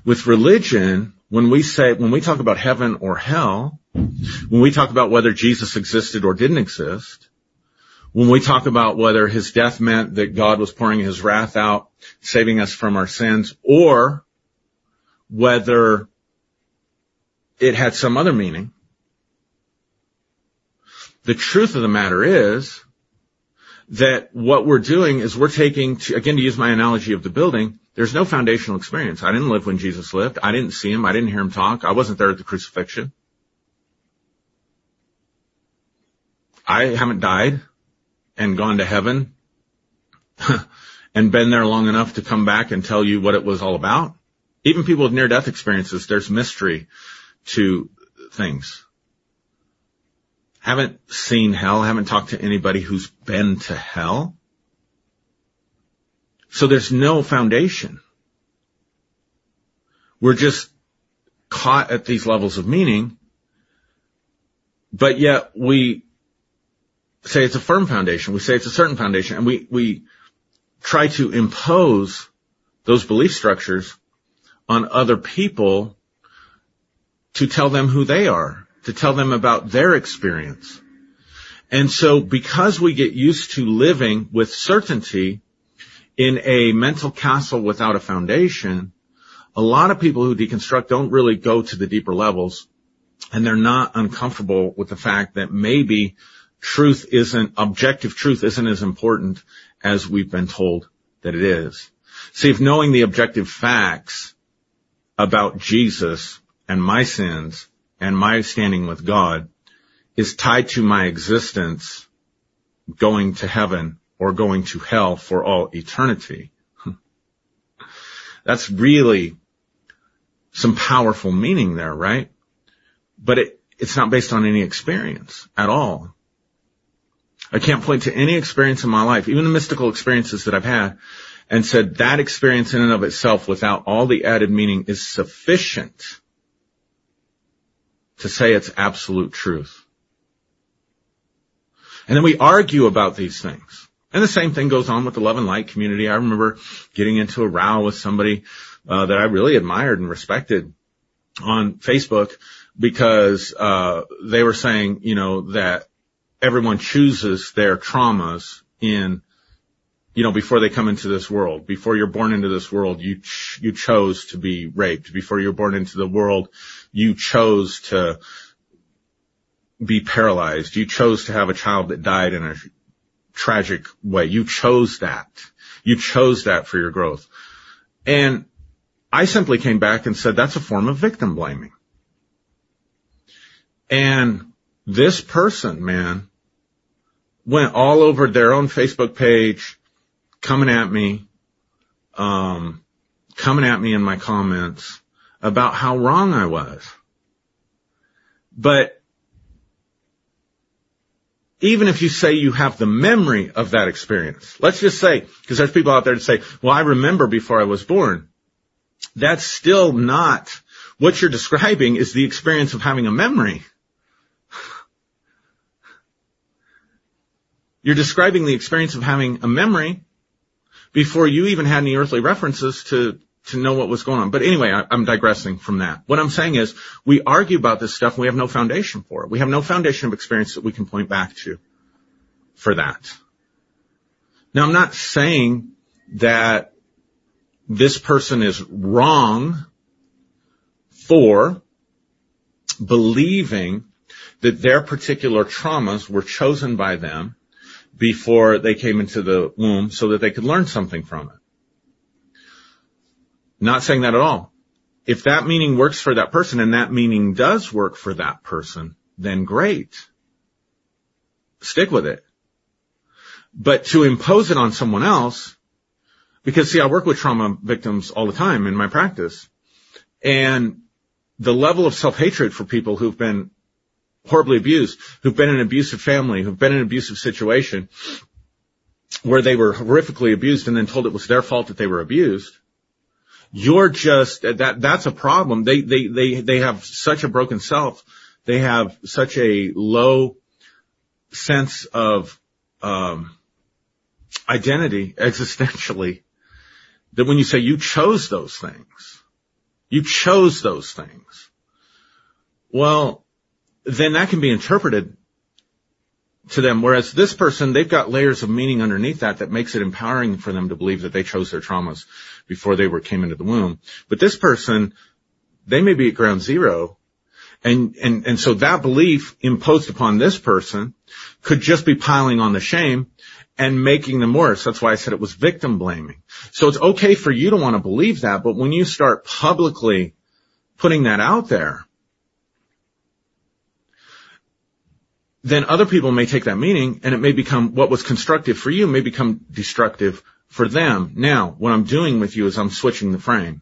With religion, when we say, when we talk about heaven or hell, when we talk about whether Jesus existed or didn't exist, when we talk about whether his death meant that God was pouring his wrath out, saving us from our sins, or whether it had some other meaning, the truth of the matter is that what we're doing is we're taking, to, again, to use my analogy of the building, there's no foundational experience. I didn't live when Jesus lived. I didn't see him. I didn't hear him talk. I wasn't there at the crucifixion. I haven't died and gone to heaven and been there long enough to come back and tell you what it was all about. Even people with near death experiences, there's mystery to things. Haven't seen hell, haven't talked to anybody who's been to hell. So there's no foundation. We're just caught at these levels of meaning, but yet we say it's a firm foundation. We say it's a certain foundation and we, we try to impose those belief structures on other people to tell them who they are, to tell them about their experience. And so because we get used to living with certainty, in a mental castle without a foundation, a lot of people who deconstruct don't really go to the deeper levels and they're not uncomfortable with the fact that maybe truth isn't, objective truth isn't as important as we've been told that it is. See, if knowing the objective facts about Jesus and my sins and my standing with God is tied to my existence going to heaven or going to hell for all eternity. That's really some powerful meaning there, right? But it, it's not based on any experience at all. I can't point to any experience in my life, even the mystical experiences that I've had, and said that experience in and of itself without all the added meaning is sufficient to say it's absolute truth. And then we argue about these things. And the same thing goes on with the love and light community. I remember getting into a row with somebody uh, that I really admired and respected on Facebook because uh, they were saying, you know, that everyone chooses their traumas in, you know, before they come into this world. Before you're born into this world, you ch- you chose to be raped. Before you're born into the world, you chose to be paralyzed. You chose to have a child that died in a tragic way. You chose that. You chose that for your growth. And I simply came back and said that's a form of victim blaming. And this person, man, went all over their own Facebook page, coming at me, um, coming at me in my comments about how wrong I was. But even if you say you have the memory of that experience, let's just say, because there's people out there that say, well, I remember before I was born. That's still not what you're describing is the experience of having a memory. You're describing the experience of having a memory before you even had any earthly references to, to know what was going on. But anyway, I, am digressing from that. What I'm saying is we argue about this stuff and we have no foundation for it. We have no foundation of experience that we can point back to for that. Now I'm not saying that this person is wrong for believing that their particular traumas were chosen by them before they came into the womb so that they could learn something from it. Not saying that at all. If that meaning works for that person and that meaning does work for that person, then great. Stick with it. But to impose it on someone else, because see, I work with trauma victims all the time in my practice and the level of self-hatred for people who've been horribly abused, who've been in an abusive family, who've been in an abusive situation where they were horrifically abused and then told it was their fault that they were abused. You're just, that, that's a problem. They, they, they, they have such a broken self. They have such a low sense of, um, identity existentially that when you say you chose those things, you chose those things. Well, then that can be interpreted to them. Whereas this person, they've got layers of meaning underneath that that makes it empowering for them to believe that they chose their traumas before they were came into the womb. But this person, they may be at ground zero. And, and, and so that belief imposed upon this person could just be piling on the shame and making them worse. That's why I said it was victim blaming. So it's okay for you to want to believe that, but when you start publicly putting that out there, then other people may take that meaning and it may become what was constructive for you may become destructive for them. Now, what I'm doing with you is I'm switching the frame.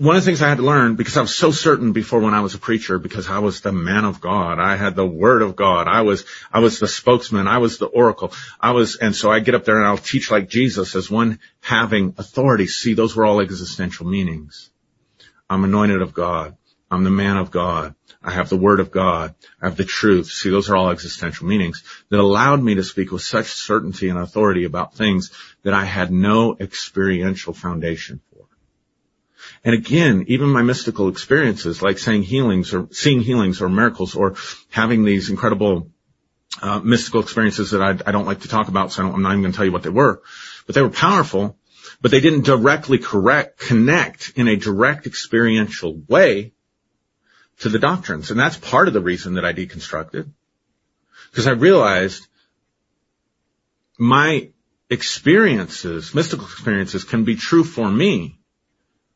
One of the things I had to learn because I was so certain before when I was a preacher because I was the man of God. I had the word of God. I was, I was the spokesman. I was the oracle. I was, and so I get up there and I'll teach like Jesus as one having authority. See, those were all existential meanings. I'm anointed of God. I'm the man of God. I have the word of God. I have the truth. See, those are all existential meanings that allowed me to speak with such certainty and authority about things that I had no experiential foundation for. And again, even my mystical experiences, like saying healings or seeing healings or miracles or having these incredible uh, mystical experiences that I, I, don't like to talk about, so I am not even going to tell you what they were, but they were powerful, but they didn't directly correct, connect in a direct experiential way to the doctrines. And that's part of the reason that I deconstructed. Because I realized my experiences, mystical experiences can be true for me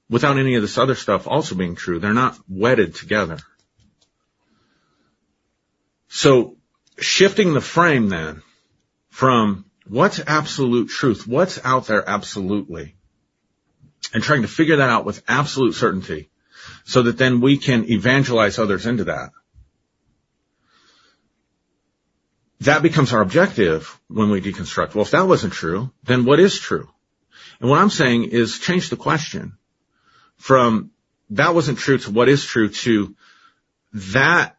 without any of this other stuff also being true. They're not wedded together. So shifting the frame then from what's absolute truth, what's out there absolutely, and trying to figure that out with absolute certainty so that then we can evangelize others into that. That becomes our objective when we deconstruct. Well, if that wasn't true, then what is true? And what I'm saying is change the question from that wasn't true to what is true to that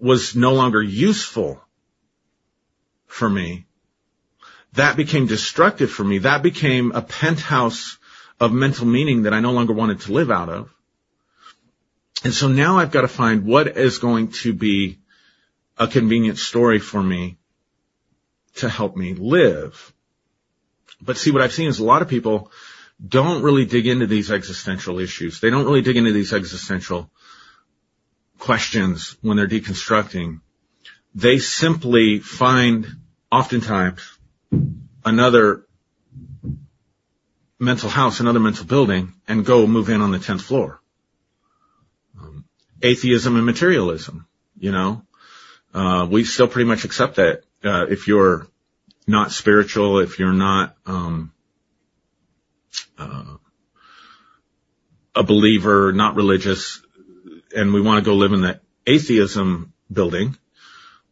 was no longer useful for me. That became destructive for me. That became a penthouse of mental meaning that I no longer wanted to live out of. And so now I've got to find what is going to be a convenient story for me to help me live. But see, what I've seen is a lot of people don't really dig into these existential issues. They don't really dig into these existential questions when they're deconstructing. They simply find oftentimes another mental house, another mental building and go move in on the 10th floor atheism and materialism, you know. Uh, we still pretty much accept that, uh, if you're not spiritual, if you're not, um, uh, a believer, not religious, and we want to go live in the atheism building,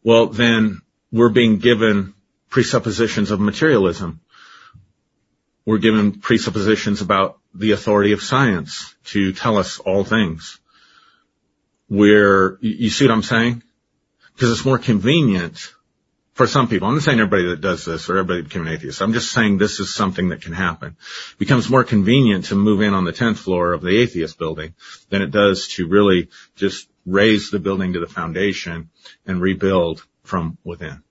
well, then we're being given presuppositions of materialism. We're given presuppositions about the authority of science to tell us all things where you see what I'm saying? Because it's more convenient for some people. I'm not saying everybody that does this or everybody became an atheist. I'm just saying this is something that can happen. It becomes more convenient to move in on the 10th floor of the atheist building than it does to really just raze the building to the foundation and rebuild from within.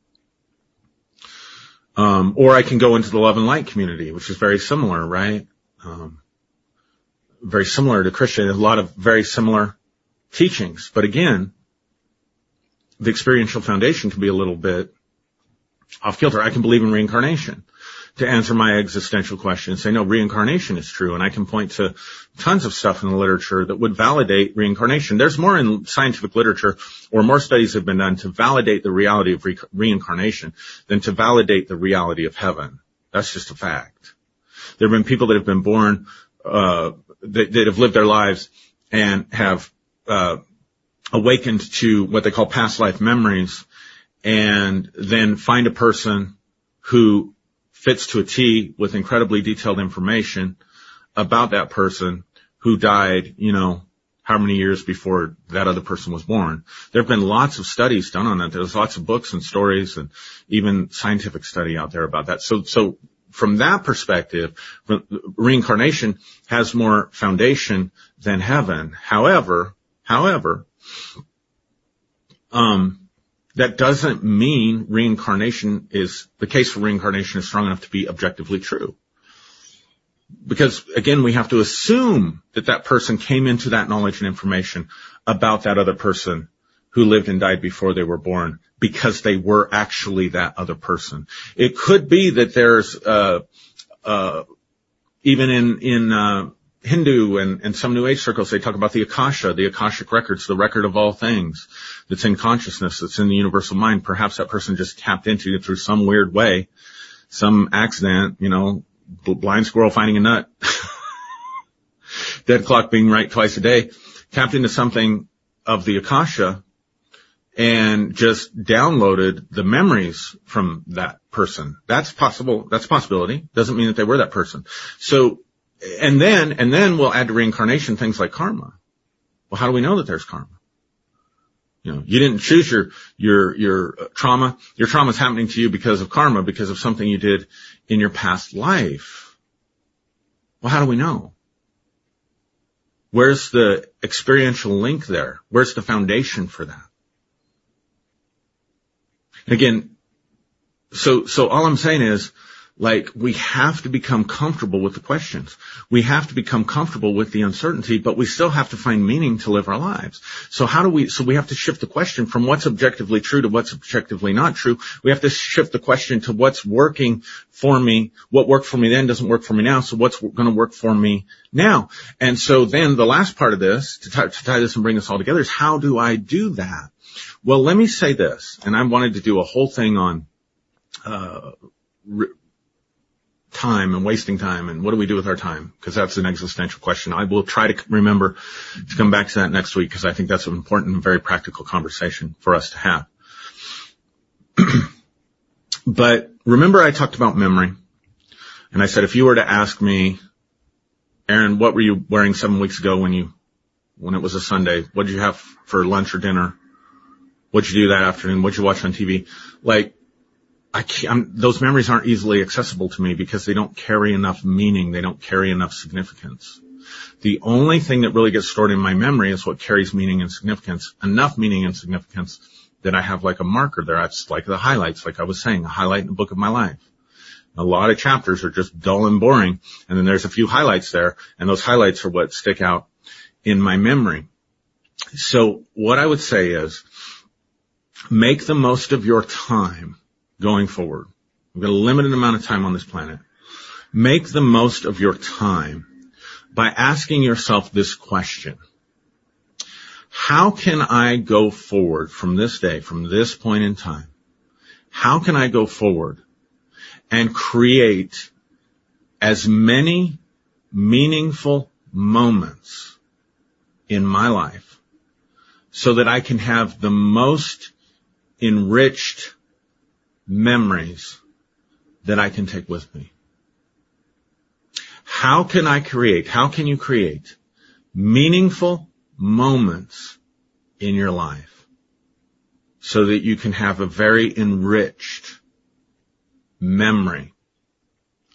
Um, or I can go into the love and light community, which is very similar, right? Um, very similar to Christian. A lot of very similar teachings. But again, the experiential foundation can be a little bit off kilter. I can believe in reincarnation. to answer my existential question and say, no, reincarnation is true. And I can point to tons of stuff in the literature that would validate reincarnation. There's more in scientific literature or more studies have been done to validate the reality of re- reincarnation than to validate the reality of heaven. That's just a fact. There have been people that have been born, uh, that, that have lived their lives and have, Uh, awakened to what they call past life memories and then find a person who fits to a T with incredibly detailed information about that person who died, you know, how many years before that other person was born. There have been lots of studies done on that. There's lots of books and stories and even scientific study out there about that. So, so from that perspective, reincarnation has more foundation than heaven. However, however, um, that doesn't mean reincarnation is, the case for reincarnation is strong enough to be objectively true. Because again, we have to assume that that person came into that knowledge and information about that other person who lived and died before they were born because they were actually that other person. It could be that there's, uh, uh, even in, in, uh, Hindu and, and some New Age circles, they talk about the Akasha, the Akashic records, the record of all things that's in consciousness, that's in the universal mind. Perhaps that person just tapped into it through some weird way, some accident, you know, blind squirrel finding a nut, dead clock being right twice a day, tapped into something of the Akasha and just downloaded the memories from that person. That's possible. That's a possibility. Doesn't mean that they were that person. So and then, and then we'll add to reincarnation things like karma. Well, how do we know that there's karma? You know, you didn't choose your, your, your trauma. Your trauma is happening to you because of karma, because of something you did in your past life. Well, how do we know? Where's the experiential link there? Where's the foundation for that? Again, so, so all I'm saying is, like we have to become comfortable with the questions. We have to become comfortable with the uncertainty, but we still have to find meaning to live our lives. So how do we, so we have to shift the question from what's objectively true to what's objectively not true. We have to shift the question to what's working for me. What worked for me then doesn't work for me now. So what's going to work for me now? And so then the last part of this, to tie, to tie this and bring this all together is how do I do that? Well, let me say this, and I wanted to do a whole thing on, uh, time and wasting time and what do we do with our time? Because that's an existential question. I will try to remember to come back to that next week because I think that's an important and very practical conversation for us to have. but remember I talked about memory and I said if you were to ask me, Aaron, what were you wearing seven weeks ago when you, when it was a Sunday? What did you have for lunch or dinner? What'd you do that afternoon? What'd you watch on TV? Like, I can't, those memories aren't easily accessible to me because they don't carry enough meaning. They don't carry enough significance. The only thing that really gets stored in my memory is what carries meaning and significance, enough meaning and significance that I have like a marker there. That's like the highlights, like I was saying, a highlight in the book of my life. A lot of chapters are just dull and boring. And then there's a few highlights there and those highlights are what stick out in my memory. So what I would say is make the most of your time going forward. We've got a limited amount of time on this planet. Make the most of your time by asking yourself this question. How can I go forward from this day, from this point in time? How can I go forward and create as many meaningful moments in my life so that I can have the most enriched memories that I can take with me. How can I create, how can you create meaningful moments in your life so that you can have a very enriched memory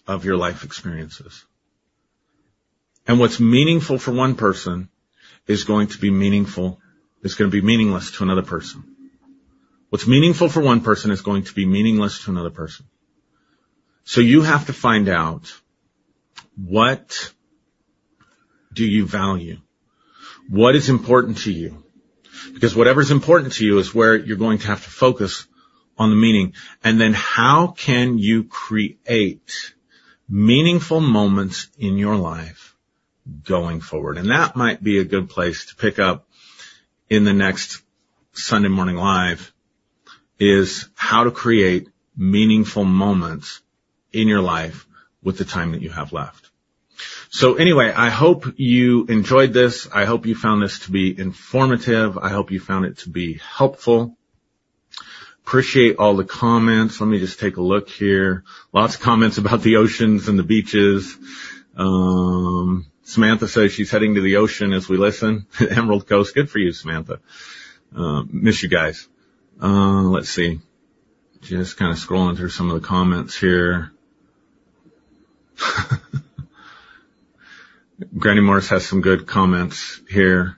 of your life experiences? And what's meaningful for one person is going to be meaningful, is going to be meaningless to another person. What's meaningful for one person is going to be meaningless to another person. So you have to find out what do you value? What is important to you? Because whatever's important to you is where you're going to have to focus on the meaning. And then how can you create meaningful moments in your life going forward? And that might be a good place to pick up in the next Sunday morning live is how to create meaningful moments in your life with the time that you have left. So anyway, I hope you enjoyed this. I hope you found this to be informative. I hope you found it to be helpful. Appreciate all the comments. Let me just take a look here. Lots of comments about the oceans and the beaches. Um, Samantha says she's heading to the ocean as we listen. Emerald Coast. Good for you, Samantha. Uh, miss you guys. Uh, let's see. Just kind of scrolling through some of the comments here. Granny Morris has some good comments here.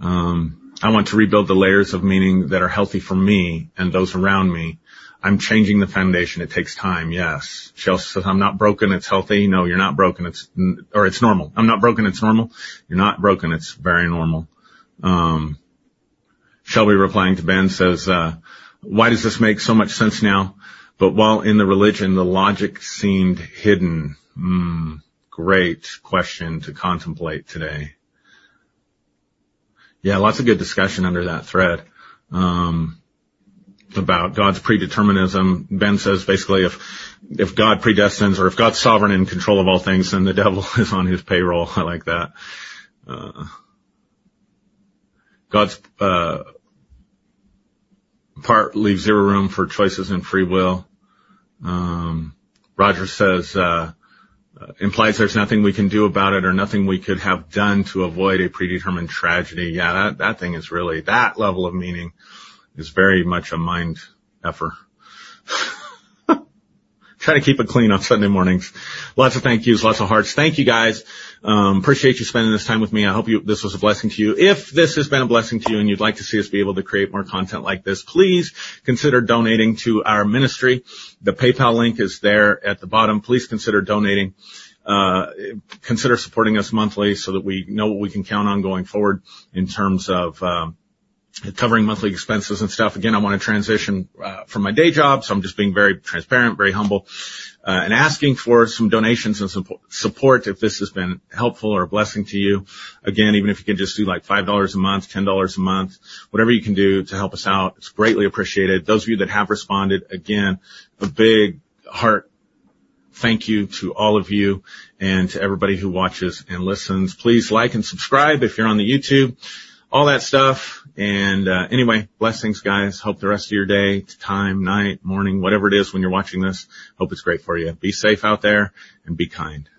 Um, I want to rebuild the layers of meaning that are healthy for me and those around me. I'm changing the foundation. It takes time. Yes. She also says, I'm not broken. It's healthy. No, you're not broken. It's, or it's normal. I'm not broken. It's normal. You're not broken. It's very normal. Um, Shelby replying to Ben says, uh, why does this make so much sense now? But while in the religion, the logic seemed hidden. Mm, great question to contemplate today. Yeah, lots of good discussion under that thread. Um, about God's predeterminism. Ben says basically if, if God predestines or if God's sovereign in control of all things, then the devil is on his payroll. I like that. Uh, God's, uh, part leaves zero room for choices and free will. Um, Roger says, uh, uh, implies there's nothing we can do about it or nothing we could have done to avoid a predetermined tragedy. Yeah, that, that thing is really, that level of meaning is very much a mind effort. Try to keep it clean on Sunday mornings. Lots of thank yous, lots of hearts. Thank you guys. Um, appreciate you spending this time with me. I hope you, this was a blessing to you. If this has been a blessing to you and you'd like to see us be able to create more content like this, please consider donating to our ministry. The PayPal link is there at the bottom. Please consider donating. Uh, consider supporting us monthly so that we know what we can count on going forward in terms of, um, covering monthly expenses and stuff. Again, I want to transition uh, from my day job, so I'm just being very transparent, very humble, uh, and asking for some donations and support if this has been helpful or a blessing to you. Again, even if you can just do like $5 a month, $10 a month, whatever you can do to help us out, it's greatly appreciated. Those of you that have responded, again, a big heart thank you to all of you and to everybody who watches and listens. Please like and subscribe if you're on the YouTube all that stuff. And uh, anyway, blessings, guys. Hope the rest of your day, time, night, morning, whatever it is when you're watching this, hope it's great for you. Be safe out there and be kind.